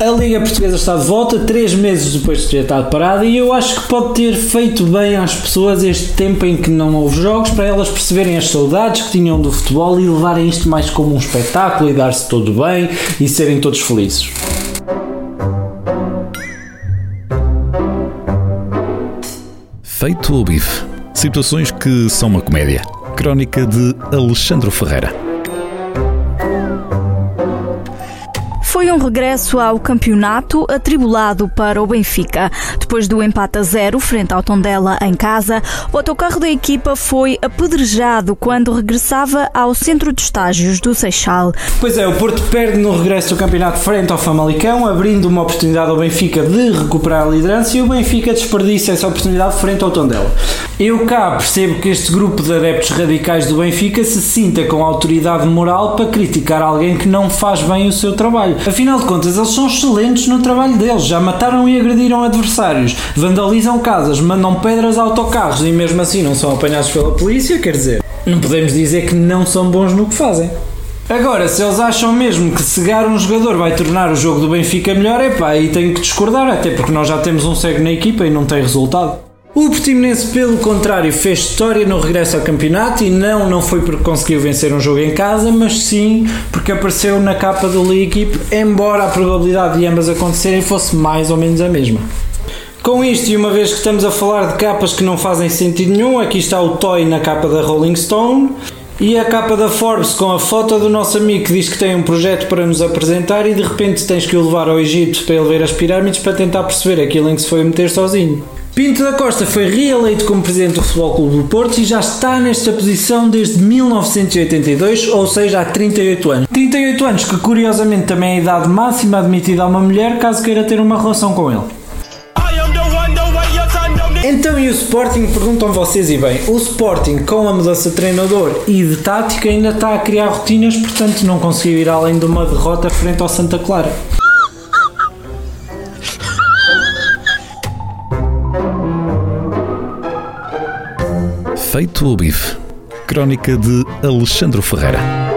A Liga Portuguesa está de volta, três meses depois de ter estado parada, e eu acho que pode ter feito bem às pessoas este tempo em que não houve jogos, para elas perceberem as saudades que tinham do futebol e levarem isto mais como um espetáculo e dar-se todo bem e serem todos felizes. Feito o bife. Situações que são uma comédia. Crónica de Alexandre Ferreira. Foi um regresso ao campeonato atribulado para o Benfica. Depois do empate a zero frente ao Tondela em casa, o autocarro da equipa foi apedrejado quando regressava ao centro de estágios do Seixal. Pois é, o Porto perde no regresso do campeonato frente ao Famalicão, abrindo uma oportunidade ao Benfica de recuperar a liderança e o Benfica desperdiça essa oportunidade frente ao Tondela. Eu cá percebo que este grupo de adeptos radicais do Benfica se sinta com autoridade moral para criticar alguém que não faz bem o seu trabalho. Afinal de contas, eles são excelentes no trabalho deles, já mataram e agrediram adversários, vandalizam casas, mandam pedras a autocarros e mesmo assim não são apanhados pela polícia, quer dizer, não podemos dizer que não são bons no que fazem. Agora, se eles acham mesmo que cegar um jogador vai tornar o jogo do Benfica melhor, é pá, aí tenho que discordar, até porque nós já temos um cego na equipa e não tem resultado. O Portimonense, pelo contrário, fez história no regresso ao campeonato e não, não foi porque conseguiu vencer um jogo em casa, mas sim porque apareceu na capa do Equipe, embora a probabilidade de ambas acontecerem fosse mais ou menos a mesma. Com isto, e uma vez que estamos a falar de capas que não fazem sentido nenhum, aqui está o Toy na capa da Rolling Stone e a capa da Forbes com a foto do nosso amigo que diz que tem um projeto para nos apresentar e de repente tens que o levar ao Egito para ele ver as pirâmides para tentar perceber aquilo em que se foi meter sozinho. Pinto da Costa foi reeleito como presidente do Futebol Clube do Porto e já está nesta posição desde 1982, ou seja, há 38 anos. 38 anos que curiosamente também é a idade máxima admitida a uma mulher caso queira ter uma relação com ele. Então e o Sporting? Perguntam vocês e bem, o Sporting com a mudança de treinador e de tática ainda está a criar rotinas, portanto não conseguiu ir além de uma derrota frente ao Santa Clara. Feito o bife. Crónica de Alexandre Ferreira.